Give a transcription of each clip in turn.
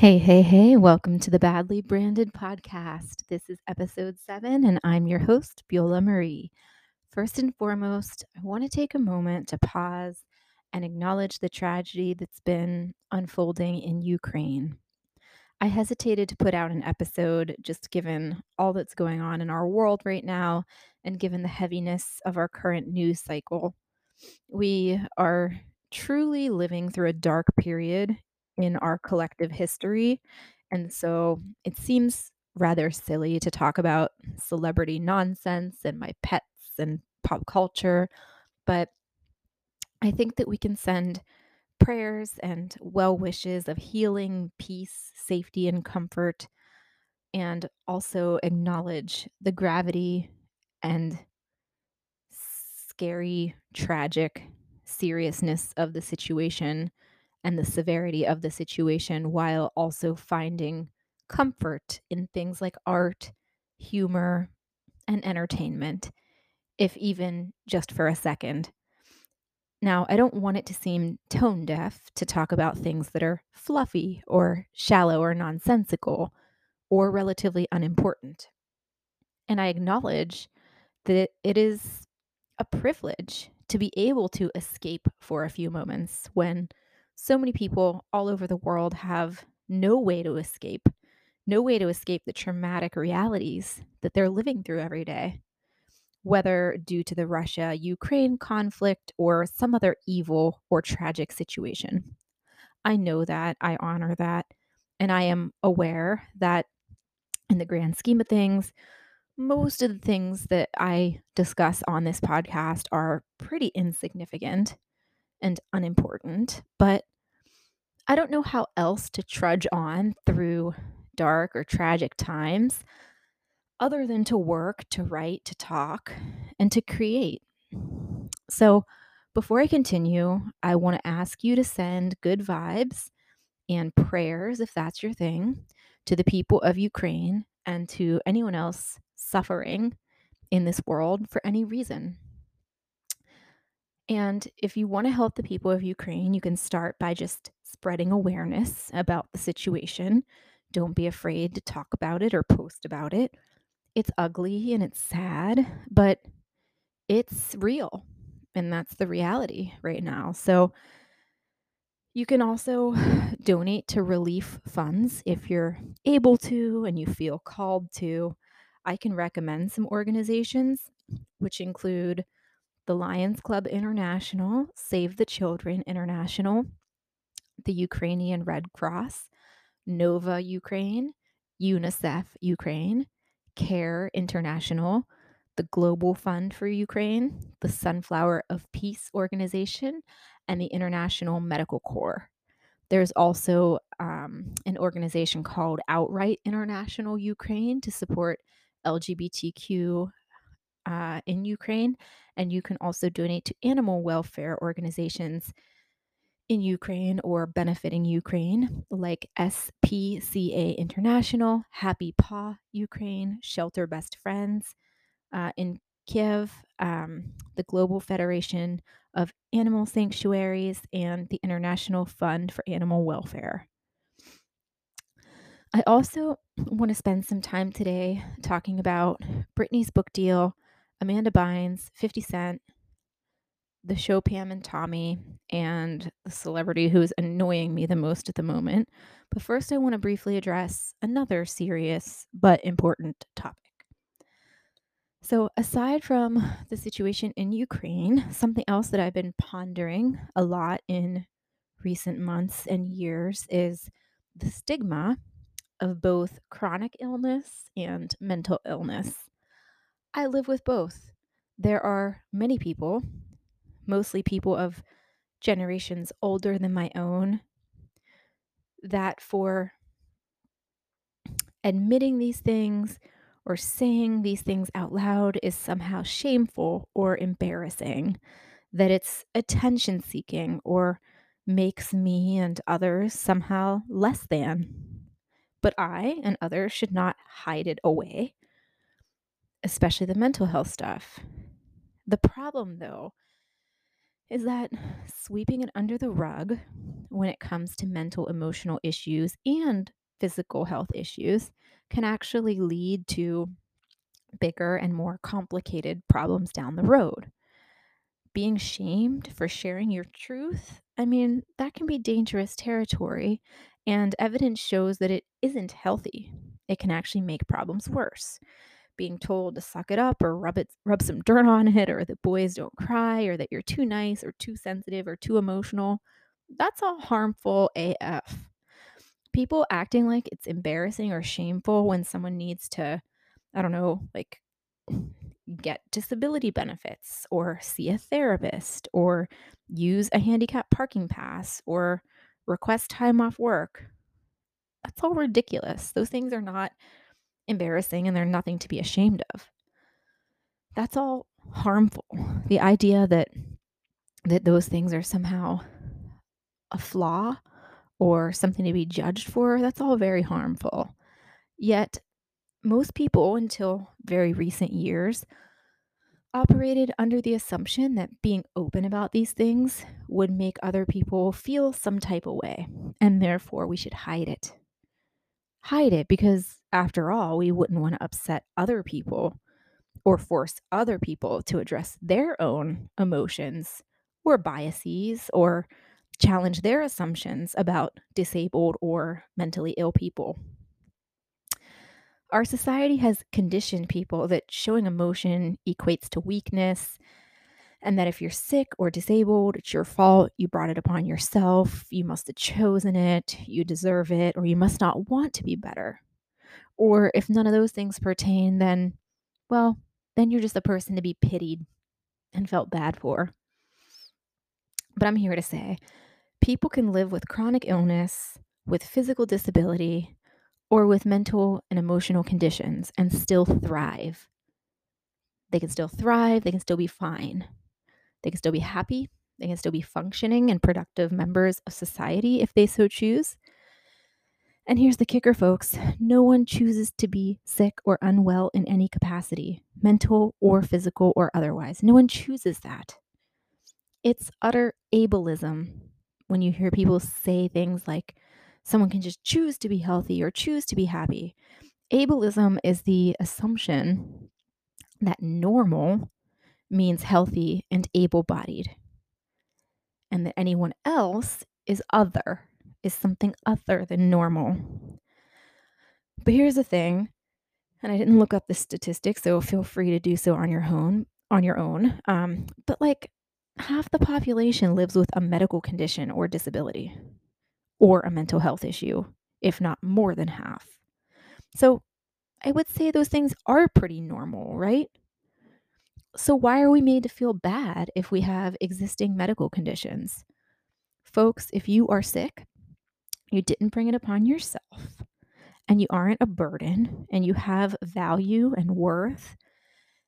Hey, hey, hey, welcome to the Badly Branded Podcast. This is episode seven, and I'm your host, Beulah Marie. First and foremost, I want to take a moment to pause and acknowledge the tragedy that's been unfolding in Ukraine. I hesitated to put out an episode just given all that's going on in our world right now and given the heaviness of our current news cycle. We are truly living through a dark period in our collective history. And so it seems rather silly to talk about celebrity nonsense and my pets and pop culture. But I think that we can send prayers and well wishes of healing, peace, safety, and comfort, and also acknowledge the gravity and scary, tragic seriousness of the situation and the severity of the situation while also finding comfort in things like art, humor, and entertainment, if even just for a second. Now, I don't want it to seem tone deaf to talk about things that are fluffy or shallow or nonsensical or relatively unimportant. And I acknowledge that it is a privilege to be able to escape for a few moments when so many people all over the world have no way to escape, no way to escape the traumatic realities that they're living through every day, whether due to the Russia Ukraine conflict or some other evil or tragic situation. I know that, I honor that, and I am aware that in the grand scheme of things, most of the things that I discuss on this podcast are pretty insignificant and unimportant, but I don't know how else to trudge on through dark or tragic times other than to work, to write, to talk, and to create. So, before I continue, I want to ask you to send good vibes and prayers, if that's your thing, to the people of Ukraine and to anyone else suffering in this world for any reason. And if you want to help the people of Ukraine, you can start by just spreading awareness about the situation. Don't be afraid to talk about it or post about it. It's ugly and it's sad, but it's real. And that's the reality right now. So you can also donate to relief funds if you're able to and you feel called to. I can recommend some organizations, which include the Lions Club International, Save the Children International, the Ukrainian Red Cross, Nova Ukraine, UNICEF Ukraine, CARE International, the Global Fund for Ukraine, the Sunflower of Peace Organization, and the International Medical Corps. There's also um, an organization called Outright International Ukraine to support LGBTQ uh, in Ukraine. And you can also donate to animal welfare organizations in Ukraine or benefiting Ukraine, like SPCA International, Happy Paw Ukraine, Shelter Best Friends uh, in Kiev, um, the Global Federation of Animal Sanctuaries, and the International Fund for Animal Welfare. I also want to spend some time today talking about Britney's book deal, Amanda Bynes, 50 Cent, the show Pam and Tommy, and the celebrity who is annoying me the most at the moment. But first, I want to briefly address another serious but important topic. So, aside from the situation in Ukraine, something else that I've been pondering a lot in recent months and years is the stigma of both chronic illness and mental illness. I live with both. There are many people, mostly people of generations older than my own, that for admitting these things or saying these things out loud is somehow shameful or embarrassing, that it's attention seeking or makes me and others somehow less than. But I and others should not hide it away, especially the mental health stuff. The problem, though, is that sweeping it under the rug when it comes to mental emotional issues and physical health issues can actually lead to bigger and more complicated problems down the road. Being shamed for sharing your truth, I mean, that can be dangerous territory, and evidence shows that it isn't healthy. It can actually make problems worse being told to suck it up or rub it rub some dirt on it or that boys don't cry or that you're too nice or too sensitive or too emotional. That's all harmful AF. People acting like it's embarrassing or shameful when someone needs to I don't know, like get disability benefits or see a therapist or use a handicap parking pass or request time off work. That's all ridiculous. Those things are not embarrassing and they're nothing to be ashamed of. That's all harmful. The idea that that those things are somehow a flaw or something to be judged for, that's all very harmful. Yet most people until very recent years operated under the assumption that being open about these things would make other people feel some type of way, and therefore we should hide it. Hide it because, after all, we wouldn't want to upset other people or force other people to address their own emotions or biases or challenge their assumptions about disabled or mentally ill people. Our society has conditioned people that showing emotion equates to weakness, and that if you're sick or disabled, it's your fault. You brought it upon yourself. You must have chosen it. You deserve it, or you must not want to be better. Or if none of those things pertain, then, well, then you're just a person to be pitied and felt bad for. But I'm here to say people can live with chronic illness, with physical disability, or with mental and emotional conditions and still thrive. They can still thrive, they can still be fine. They can still be happy, they can still be functioning and productive members of society if they so choose. And here's the kicker, folks no one chooses to be sick or unwell in any capacity, mental or physical or otherwise. No one chooses that. It's utter ableism when you hear people say things like, someone can just choose to be healthy or choose to be happy. Ableism is the assumption that normal means healthy and able bodied, and that anyone else is other, is something other than normal. But here's the thing, and I didn't look up the statistics, so feel free to do so on your own. On your own, um, but like half the population lives with a medical condition or disability or a mental health issue, if not more than half. So I would say those things are pretty normal, right? So, why are we made to feel bad if we have existing medical conditions? Folks, if you are sick, you didn't bring it upon yourself, and you aren't a burden, and you have value and worth,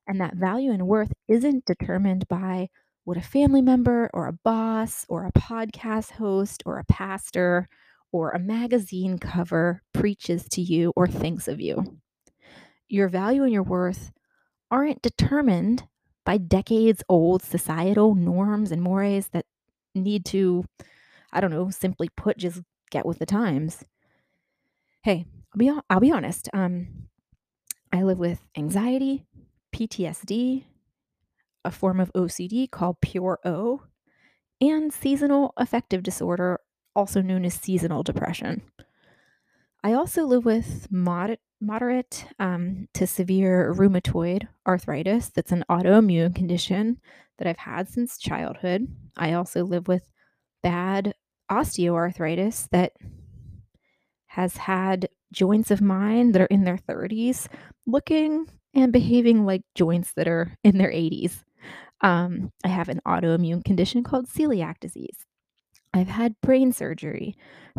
and that value and worth isn't determined by what a family member or a boss or a podcast host or a pastor or a magazine cover preaches to you or thinks of you. Your value and your worth aren't determined by decades old societal norms and mores that need to, I don't know, simply put, just get with the times. Hey, I'll be, I'll be honest. Um, I live with anxiety, PTSD, a form of OCD called pure O, and seasonal affective disorder, also known as seasonal depression. I also live with mod- moderate um, to severe rheumatoid arthritis. That's an autoimmune condition that I've had since childhood. I also live with bad osteoarthritis that has had joints of mine that are in their 30s looking and behaving like joints that are in their 80s. Um, I have an autoimmune condition called celiac disease. I've had brain surgery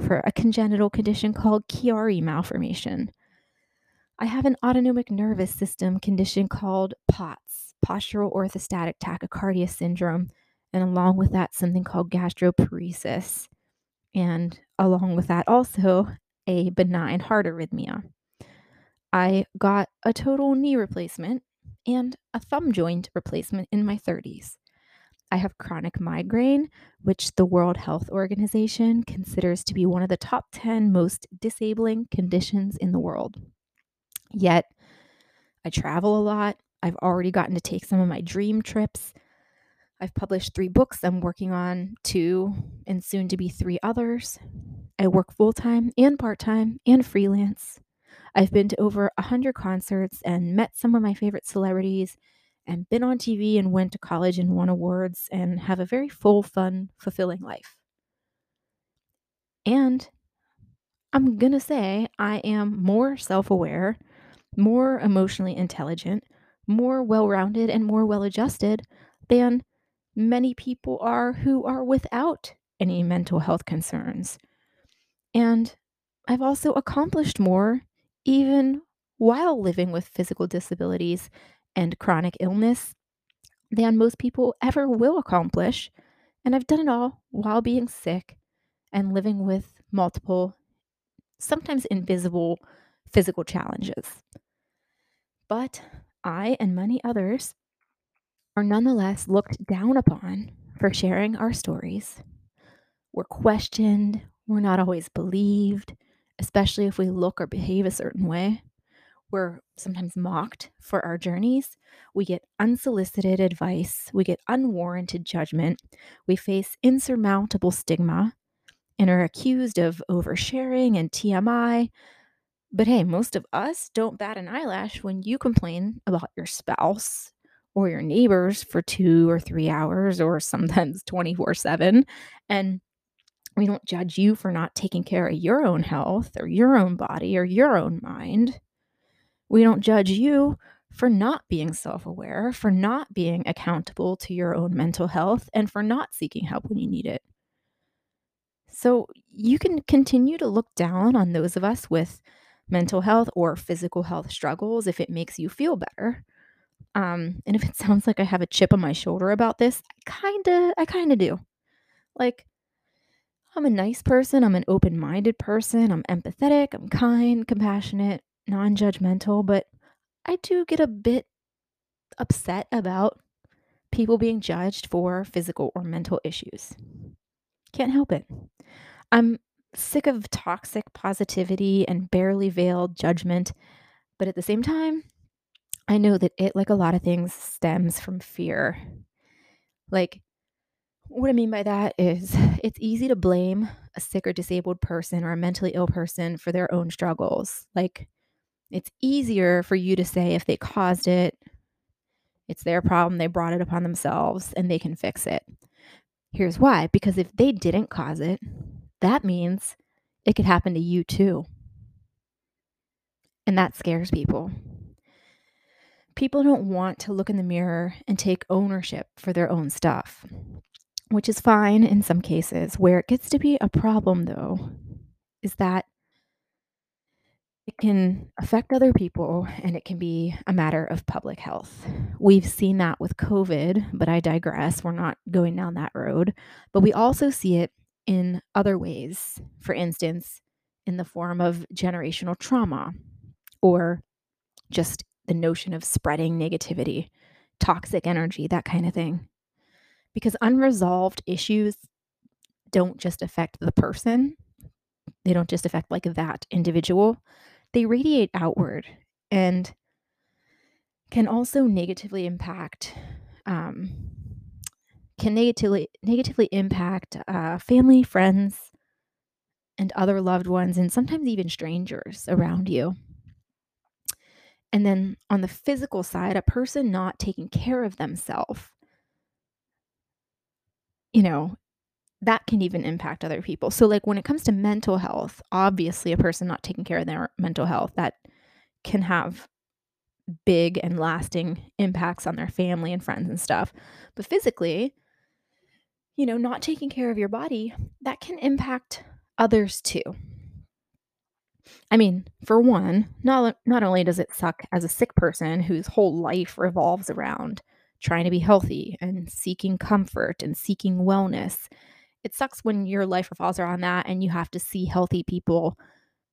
for a congenital condition called Chiari malformation. I have an autonomic nervous system condition called POTS, postural orthostatic tachycardia syndrome, and along with that, something called gastroparesis. And along with that, also a benign heart arrhythmia. I got a total knee replacement and a thumb joint replacement in my 30s. I have chronic migraine, which the World Health Organization considers to be one of the top 10 most disabling conditions in the world. Yet, I travel a lot. I've already gotten to take some of my dream trips. I've published three books. I'm working on two and soon to be three others. I work full time and part time and freelance. I've been to over 100 concerts and met some of my favorite celebrities and been on TV and went to college and won awards and have a very full, fun, fulfilling life. And I'm gonna say I am more self aware, more emotionally intelligent, more well rounded, and more well adjusted than many people are who are without any mental health concerns. And I've also accomplished more even while living with physical disabilities and chronic illness than most people ever will accomplish. And I've done it all while being sick and living with multiple, sometimes invisible physical challenges. But I and many others are nonetheless looked down upon for sharing our stories. We're questioned, we're not always believed, especially if we look or behave a certain way. We're sometimes mocked for our journeys. We get unsolicited advice. We get unwarranted judgment. We face insurmountable stigma and are accused of oversharing and TMI. But hey, most of us don't bat an eyelash when you complain about your spouse or your neighbors for two or three hours or sometimes 24 7. And we don't judge you for not taking care of your own health or your own body or your own mind. We don't judge you for not being self aware, for not being accountable to your own mental health, and for not seeking help when you need it. So you can continue to look down on those of us with mental health or physical health struggles if it makes you feel better. Um, and if it sounds like I have a chip on my shoulder about this, I kinda, I kinda do. Like, I'm a nice person. I'm an open minded person. I'm empathetic. I'm kind, compassionate, non judgmental. But I do get a bit upset about people being judged for physical or mental issues. Can't help it. I'm sick of toxic positivity and barely veiled judgment. But at the same time, I know that it, like a lot of things, stems from fear. Like, what I mean by that is it's easy to blame a sick or disabled person or a mentally ill person for their own struggles. Like, it's easier for you to say if they caused it, it's their problem, they brought it upon themselves, and they can fix it. Here's why because if they didn't cause it, that means it could happen to you too. And that scares people. People don't want to look in the mirror and take ownership for their own stuff which is fine in some cases. Where it gets to be a problem, though, is that it can affect other people and it can be a matter of public health. We've seen that with COVID, but I digress. We're not going down that road. But we also see it in other ways. For instance, in the form of generational trauma or just the notion of spreading negativity, toxic energy, that kind of thing because unresolved issues don't just affect the person, they don't just affect like that individual, they radiate outward and can also negatively impact um, can negatively negatively impact uh, family friends and other loved ones and sometimes even strangers around you. And then on the physical side a person not taking care of themselves you know, that can even impact other people. So, like, when it comes to mental health, obviously, a person not taking care of their mental health, that can have big and lasting impacts on their family and friends and stuff. But physically, you know, not taking care of your body, that can impact others too. I mean, for one, not not only does it suck as a sick person whose whole life revolves around trying to be healthy and seeking comfort and seeking wellness. It sucks when your life revolves around that and you have to see healthy people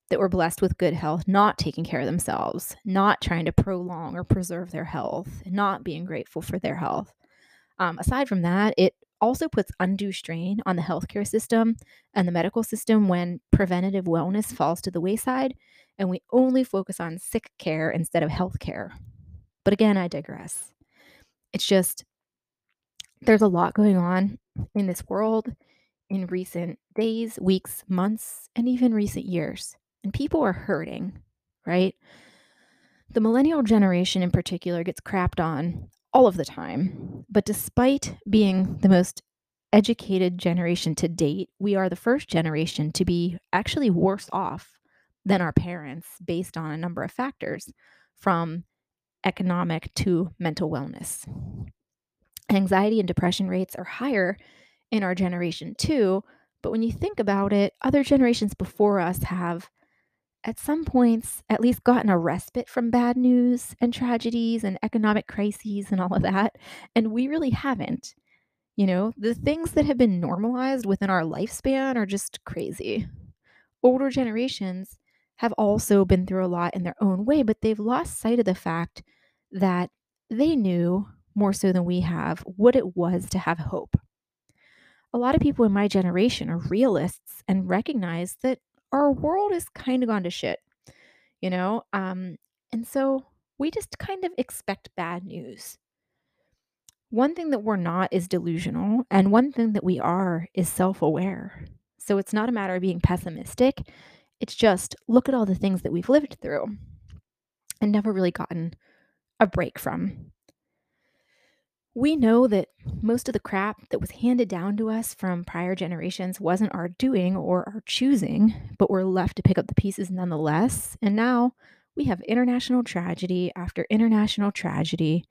that were blessed with good health not taking care of themselves, not trying to prolong or preserve their health, not being grateful for their health. Um, aside from that, it also puts undue strain on the healthcare system and the medical system when preventative wellness falls to the wayside and we only focus on sick care instead of health care. But again, I digress. It's just there's a lot going on in this world in recent days, weeks, months, and even recent years. And people are hurting, right? The millennial generation in particular gets crapped on all of the time. But despite being the most educated generation to date, we are the first generation to be actually worse off than our parents based on a number of factors from economic to mental wellness. Anxiety and depression rates are higher in our generation too, but when you think about it, other generations before us have at some points at least gotten a respite from bad news and tragedies and economic crises and all of that, and we really haven't. You know, the things that have been normalized within our lifespan are just crazy. Older generations have also been through a lot in their own way, but they've lost sight of the fact that they knew more so than we have what it was to have hope. A lot of people in my generation are realists and recognize that our world is kind of gone to shit, you know? Um, and so we just kind of expect bad news. One thing that we're not is delusional, and one thing that we are is self aware. So it's not a matter of being pessimistic. It's just look at all the things that we've lived through and never really gotten a break from. We know that most of the crap that was handed down to us from prior generations wasn't our doing or our choosing, but we're left to pick up the pieces nonetheless. And now we have international tragedy after international tragedy,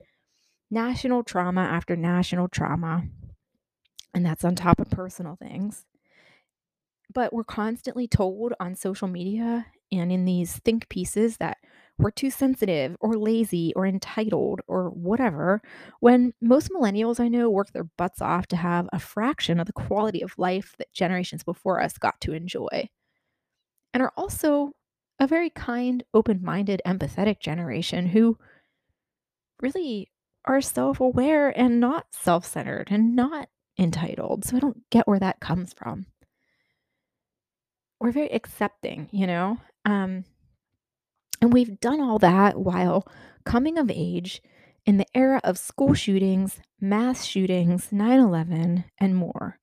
national trauma after national trauma. And that's on top of personal things. But we're constantly told on social media and in these think pieces that we're too sensitive or lazy or entitled or whatever, when most millennials I know work their butts off to have a fraction of the quality of life that generations before us got to enjoy, and are also a very kind, open minded, empathetic generation who really are self aware and not self centered and not entitled. So I don't get where that comes from. We're very accepting, you know? Um, and we've done all that while coming of age in the era of school shootings, mass shootings, 9 11, and more.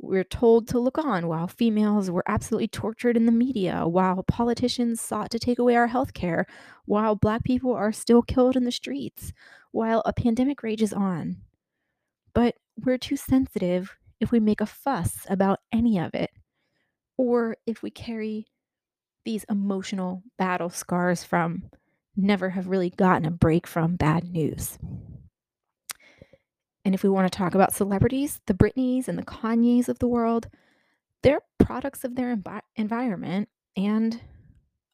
We're told to look on while females were absolutely tortured in the media, while politicians sought to take away our health care, while black people are still killed in the streets, while a pandemic rages on. But we're too sensitive if we make a fuss about any of it, or if we carry these emotional battle scars from never have really gotten a break from bad news. And if we want to talk about celebrities, the Britneys and the Kanyes of the world, they're products of their envi- environment and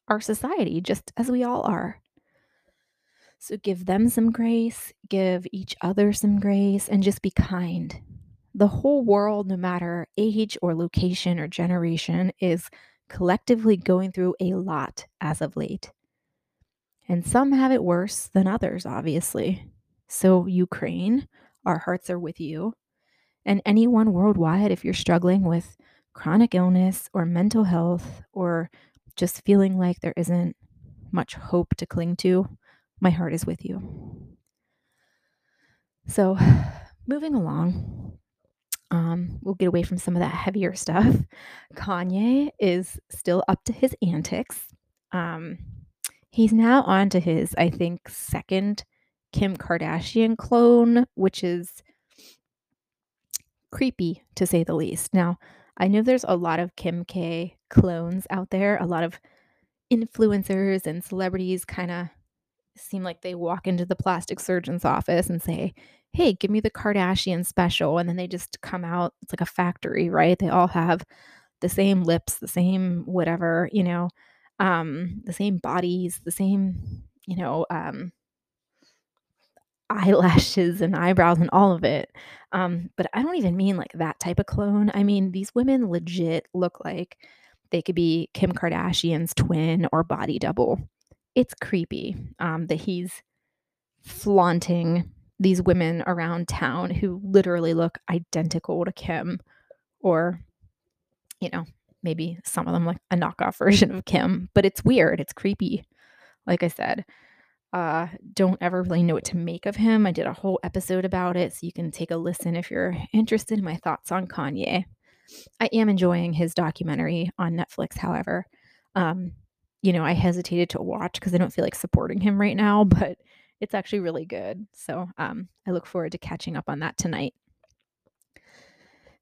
our society, just as we all are. So give them some grace, give each other some grace, and just be kind. The whole world, no matter age or location or generation, is collectively going through a lot as of late. And some have it worse than others, obviously. So, Ukraine, our hearts are with you. And anyone worldwide, if you're struggling with chronic illness or mental health or just feeling like there isn't much hope to cling to, my heart is with you. So, moving along, um, we'll get away from some of that heavier stuff. Kanye is still up to his antics. Um, he's now on to his, I think, second Kim Kardashian clone, which is creepy to say the least. Now, I know there's a lot of Kim K clones out there, a lot of influencers and celebrities kind of seem like they walk into the plastic surgeon's office and say, Hey, give me the Kardashian special. And then they just come out. It's like a factory, right? They all have the same lips, the same whatever, you know, um, the same bodies, the same, you know, um, eyelashes and eyebrows and all of it. Um, but I don't even mean like that type of clone. I mean, these women legit look like they could be Kim Kardashian's twin or body double it's creepy um, that he's flaunting these women around town who literally look identical to Kim or you know, maybe some of them like a knockoff version of Kim, but it's weird, it's creepy. Like I said, uh, don't ever really know what to make of him. I did a whole episode about it, so you can take a listen if you're interested in my thoughts on Kanye. I am enjoying his documentary on Netflix, however. Um, you know, I hesitated to watch because I don't feel like supporting him right now, but it's actually really good. So um, I look forward to catching up on that tonight.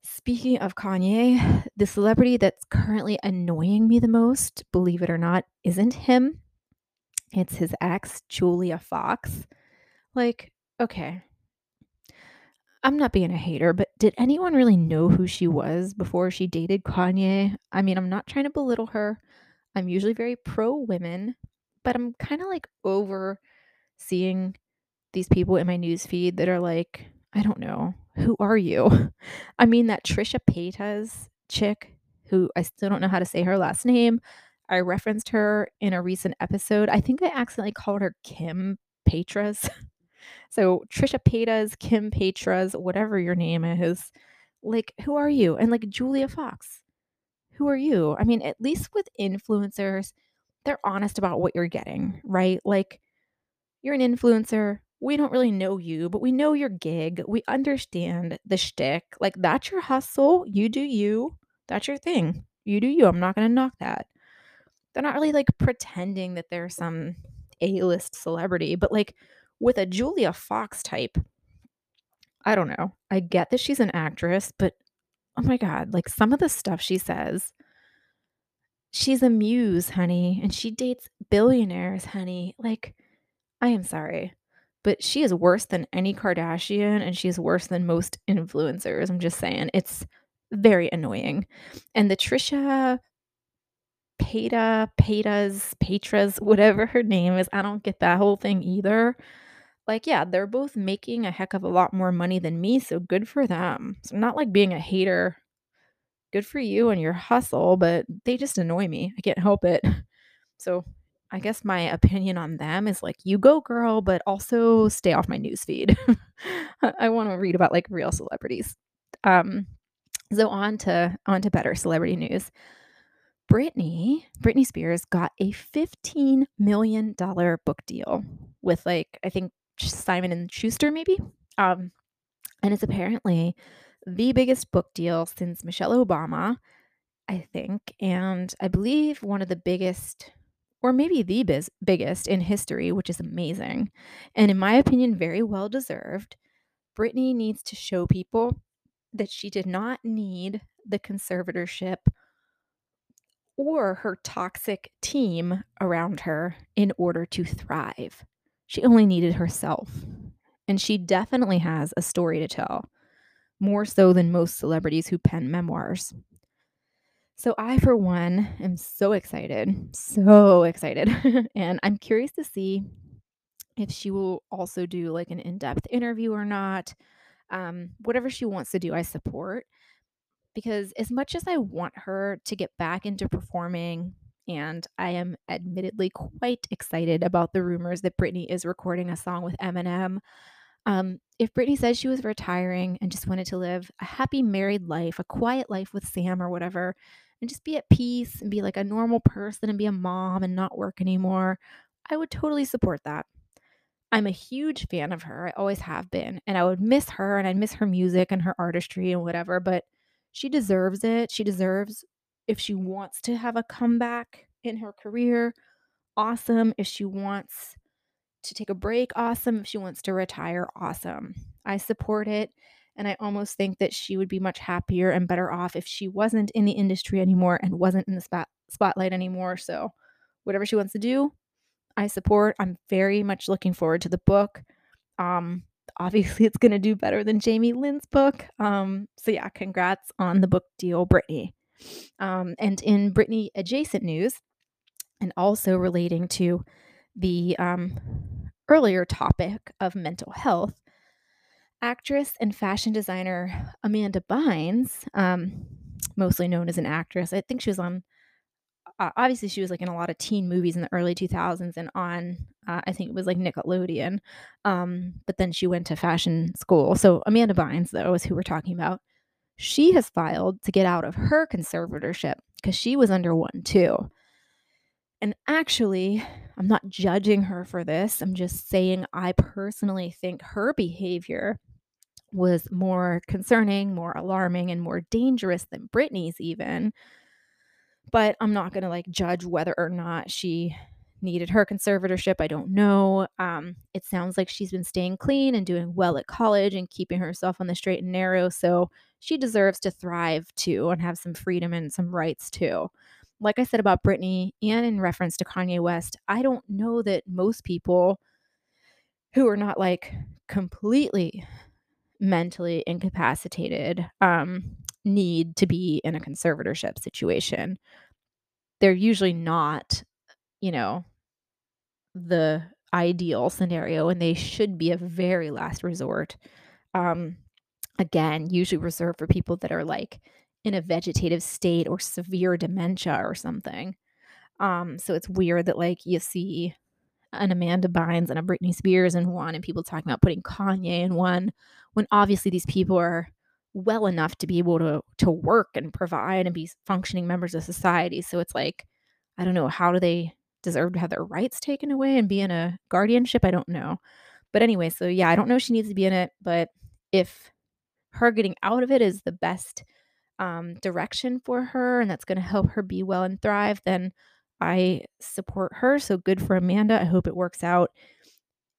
Speaking of Kanye, the celebrity that's currently annoying me the most, believe it or not, isn't him. It's his ex, Julia Fox. Like, okay. I'm not being a hater, but did anyone really know who she was before she dated Kanye? I mean, I'm not trying to belittle her. I'm usually very pro women, but I'm kind of like over seeing these people in my news feed that are like, I don't know, who are you? I mean, that Trisha Paytas chick, who I still don't know how to say her last name. I referenced her in a recent episode. I think I accidentally called her Kim Petras. so Trisha Paytas, Kim Petras, whatever your name is, like, who are you? And like Julia Fox, who are you? I mean, at least with influencers, they're honest about what you're getting, right? Like, you're an influencer. We don't really know you, but we know your gig. We understand the shtick. Like, that's your hustle. You do you. That's your thing. You do you. I'm not going to knock that. They're not really like pretending that they're some A list celebrity, but like with a Julia Fox type, I don't know. I get that she's an actress, but oh my God, like some of the stuff she says, she's a muse, honey, and she dates billionaires, honey. Like, I am sorry, but she is worse than any Kardashian and she's worse than most influencers. I'm just saying. It's very annoying. And the Trisha Peta, Petas, Petras, whatever her name is, I don't get that whole thing either. Like, yeah, they're both making a heck of a lot more money than me, so good for them. So I'm not like being a hater. Good for you and your hustle, but they just annoy me. I can't help it. So I guess my opinion on them is like, you go, girl, but also stay off my newsfeed. I want to read about like real celebrities. Um, so on to on to better celebrity news. Britney, Britney Spears got a $15 million book deal with like, I think Simon and Schuster maybe. Um, and it's apparently the biggest book deal since Michelle Obama, I think, and I believe one of the biggest or maybe the biz- biggest in history, which is amazing. And in my opinion, very well deserved. Britney needs to show people that she did not need the conservatorship or her toxic team around her in order to thrive. She only needed herself. And she definitely has a story to tell, more so than most celebrities who pen memoirs. So, I, for one, am so excited, so excited. and I'm curious to see if she will also do like an in depth interview or not. Um, whatever she wants to do, I support because as much as I want her to get back into performing, and I am admittedly quite excited about the rumors that Britney is recording a song with Eminem. Um, if Britney says she was retiring and just wanted to live a happy married life, a quiet life with Sam or whatever, and just be at peace and be like a normal person and be a mom and not work anymore, I would totally support that. I'm a huge fan of her. I always have been. And I would miss her and I'd miss her music and her artistry and whatever, but she deserves it. She deserves if she wants to have a comeback in her career, awesome. If she wants to take a break, awesome. If she wants to retire, awesome. I support it. And I almost think that she would be much happier and better off if she wasn't in the industry anymore and wasn't in the spot- spotlight anymore. So, whatever she wants to do, I support. I'm very much looking forward to the book. Um, obviously it's going to do better than Jamie Lynn's book. Um, so yeah, congrats on the book deal, Britney. Um, and in Britney adjacent news, and also relating to the um, earlier topic of mental health, actress and fashion designer Amanda Bynes, um, mostly known as an actress, I think she was on uh, obviously she was like in a lot of teen movies in the early 2000s and on uh, I think it was like Nickelodeon. Um, but then she went to fashion school. So Amanda Bynes though is who we're talking about. She has filed to get out of her conservatorship because she was under one too. And actually, I'm not judging her for this. I'm just saying I personally think her behavior was more concerning, more alarming, and more dangerous than Britney's even. But I'm not going to like judge whether or not she needed her conservatorship. I don't know. Um, it sounds like she's been staying clean and doing well at college and keeping herself on the straight and narrow. So she deserves to thrive too and have some freedom and some rights too. Like I said about Britney and in reference to Kanye West, I don't know that most people who are not like completely mentally incapacitated um, need to be in a conservatorship situation. They're usually not, you know, the ideal scenario, and they should be a very last resort. Um, again, usually reserved for people that are like in a vegetative state or severe dementia or something. Um, so it's weird that like you see an Amanda Bynes and a Britney Spears in one, and people talking about putting Kanye in one, when obviously these people are well enough to be able to to work and provide and be functioning members of society. So it's like, I don't know, how do they deserve to have their rights taken away and be in a guardianship? I don't know. But anyway, so yeah, I don't know if she needs to be in it, but if her getting out of it is the best um, direction for her and that's going to help her be well and thrive, then I support her. So good for Amanda. I hope it works out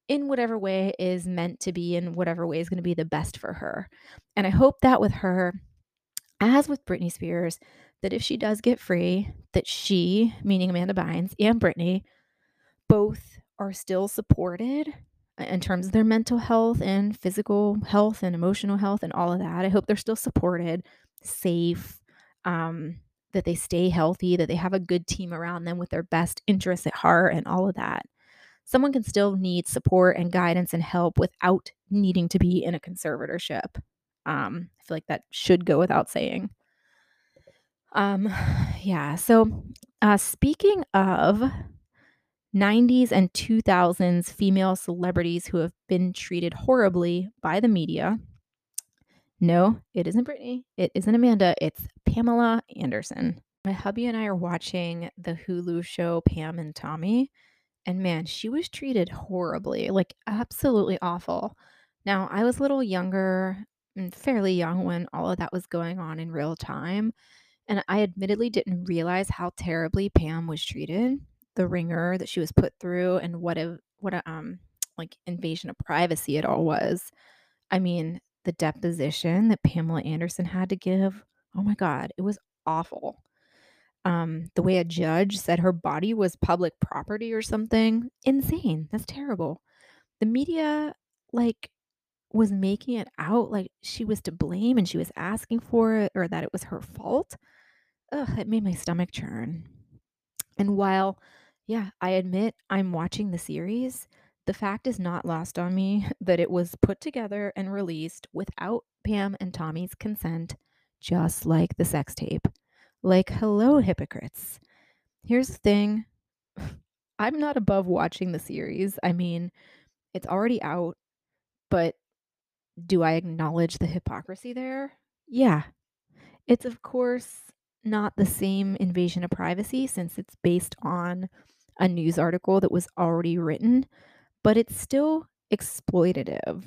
in whatever way is meant to be, in whatever way is going to be the best for her. And I hope that with her, as with Britney Spears, that if she does get free, that she, meaning Amanda Bynes and Britney, both are still supported in terms of their mental health and physical health and emotional health and all of that. I hope they're still supported, safe, um, that they stay healthy, that they have a good team around them with their best interests at heart and all of that. Someone can still need support and guidance and help without needing to be in a conservatorship. Um, I feel like that should go without saying. Um, yeah. So, uh, speaking of 90s and 2000s female celebrities who have been treated horribly by the media, no, it isn't Britney. It isn't Amanda. It's Pamela Anderson. My hubby and I are watching the Hulu show Pam and Tommy. And man, she was treated horribly, like absolutely awful. Now, I was a little younger and fairly young when all of that was going on in real time. And I admittedly didn't realize how terribly Pam was treated, the ringer that she was put through, and what a what a um like invasion of privacy it all was. I mean, the deposition that Pamela Anderson had to give, oh my God, it was awful. Um, the way a judge said her body was public property or something, insane. That's terrible. The media, like, was making it out like she was to blame and she was asking for it or that it was her fault. Ugh, it made my stomach churn. And while, yeah, I admit I'm watching the series, the fact is not lost on me that it was put together and released without Pam and Tommy's consent, just like the sex tape. Like, hello, hypocrites. Here's the thing I'm not above watching the series. I mean, it's already out, but do I acknowledge the hypocrisy there? Yeah. It's, of course, not the same invasion of privacy since it's based on a news article that was already written but it's still exploitative,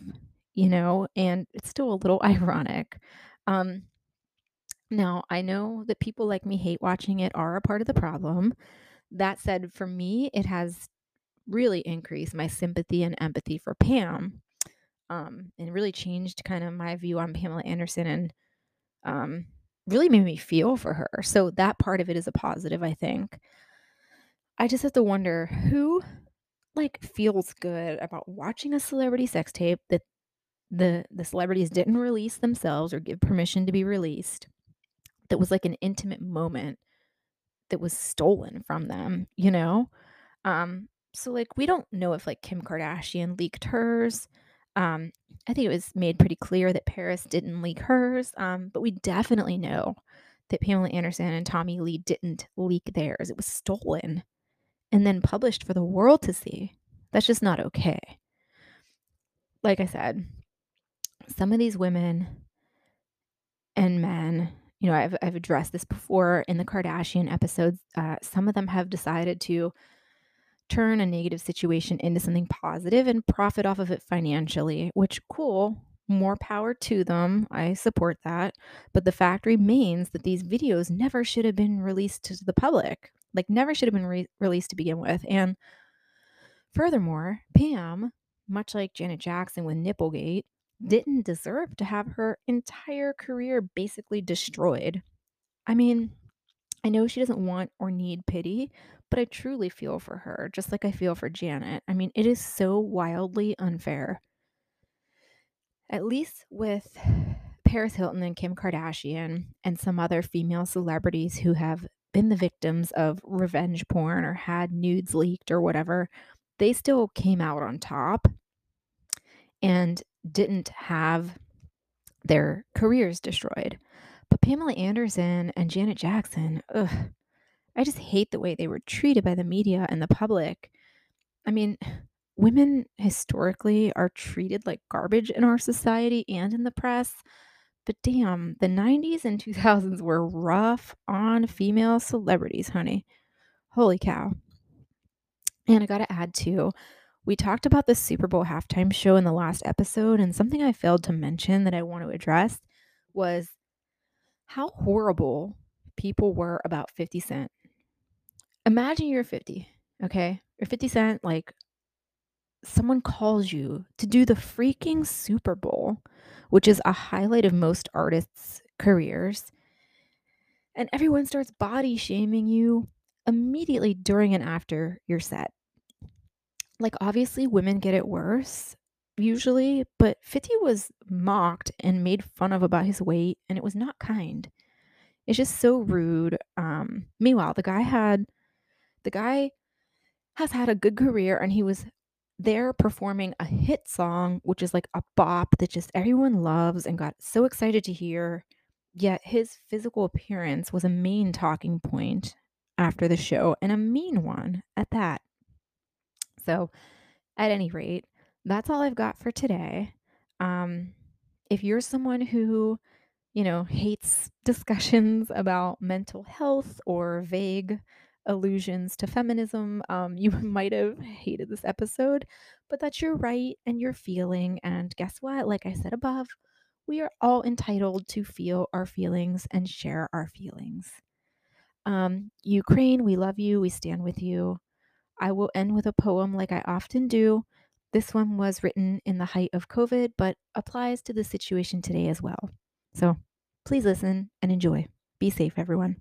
you know, and it's still a little ironic. Um, now, I know that people like me hate watching it are a part of the problem. That said, for me, it has really increased my sympathy and empathy for Pam um, and really changed kind of my view on Pamela Anderson and um, really made me feel for her. So that part of it is a positive, I think. I just have to wonder who like feels good about watching a celebrity sex tape that the the celebrities didn't release themselves or give permission to be released that was like an intimate moment that was stolen from them you know? Um so like we don't know if like kim kardashian leaked hers. Um i think it was made pretty clear that paris didn't leak hers um but we definitely know that Pamela Anderson and Tommy Lee didn't leak theirs. It was stolen and then published for the world to see. That's just not okay. Like I said, some of these women and men, you know, I've, I've addressed this before in the Kardashian episodes. Uh, some of them have decided to turn a negative situation into something positive and profit off of it financially, which cool, more power to them. I support that. But the fact remains that these videos never should have been released to the public, like, never should have been re- released to begin with. And furthermore, Pam, much like Janet Jackson with Nipplegate, didn't deserve to have her entire career basically destroyed. I mean, I know she doesn't want or need pity, but I truly feel for her, just like I feel for Janet. I mean, it is so wildly unfair. At least with Paris Hilton and Kim Kardashian and some other female celebrities who have been the victims of revenge porn or had nudes leaked or whatever, they still came out on top and didn't have their careers destroyed. But Pamela Anderson and Janet Jackson, ugh, I just hate the way they were treated by the media and the public. I mean, women historically are treated like garbage in our society and in the press. But damn, the 90s and 2000s were rough on female celebrities, honey. Holy cow. And I got to add too, we talked about the Super Bowl halftime show in the last episode, and something I failed to mention that I want to address was how horrible people were about 50 Cent. Imagine you're 50, okay? You're 50 Cent, like someone calls you to do the freaking Super Bowl, which is a highlight of most artists' careers, and everyone starts body shaming you immediately during and after your set. Like, obviously, women get it worse usually, but 50 was mocked and made fun of about his weight, and it was not kind. It's just so rude. Um, meanwhile, the guy had, the guy has had a good career and he was there performing a hit song, which is like a bop that just everyone loves and got so excited to hear. Yet his physical appearance was a main talking point after the show and a mean one at that. So, at any rate, that's all I've got for today. Um, if you're someone who, you know, hates discussions about mental health or vague allusions to feminism, um, you might have hated this episode, but that's your right and your feeling. And guess what? Like I said above, we are all entitled to feel our feelings and share our feelings. Um, Ukraine, we love you. We stand with you. I will end with a poem like I often do. This one was written in the height of COVID, but applies to the situation today as well. So please listen and enjoy. Be safe, everyone.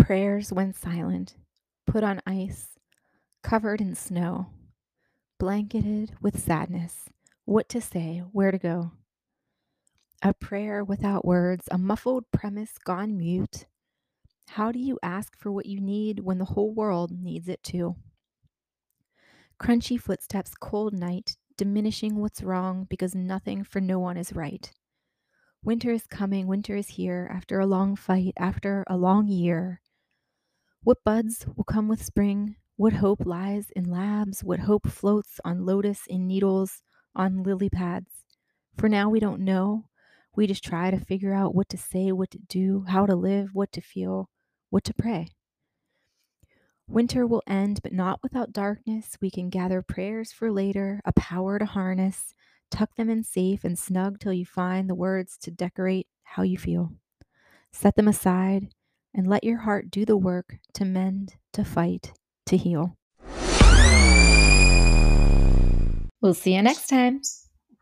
Prayers went silent, put on ice, covered in snow, blanketed with sadness. What to say, where to go. A prayer without words, a muffled premise gone mute, how do you ask for what you need when the whole world needs it too? Crunchy footsteps, cold night, diminishing what's wrong because nothing for no one is right. Winter is coming, winter is here, after a long fight, after a long year. What buds will come with spring? What hope lies in labs? What hope floats on lotus in needles, on lily pads? For now, we don't know. We just try to figure out what to say, what to do, how to live, what to feel what to pray. Winter will end, but not without darkness. We can gather prayers for later, a power to harness, tuck them in safe and snug till you find the words to decorate how you feel. Set them aside and let your heart do the work to mend, to fight, to heal. We'll see you next time.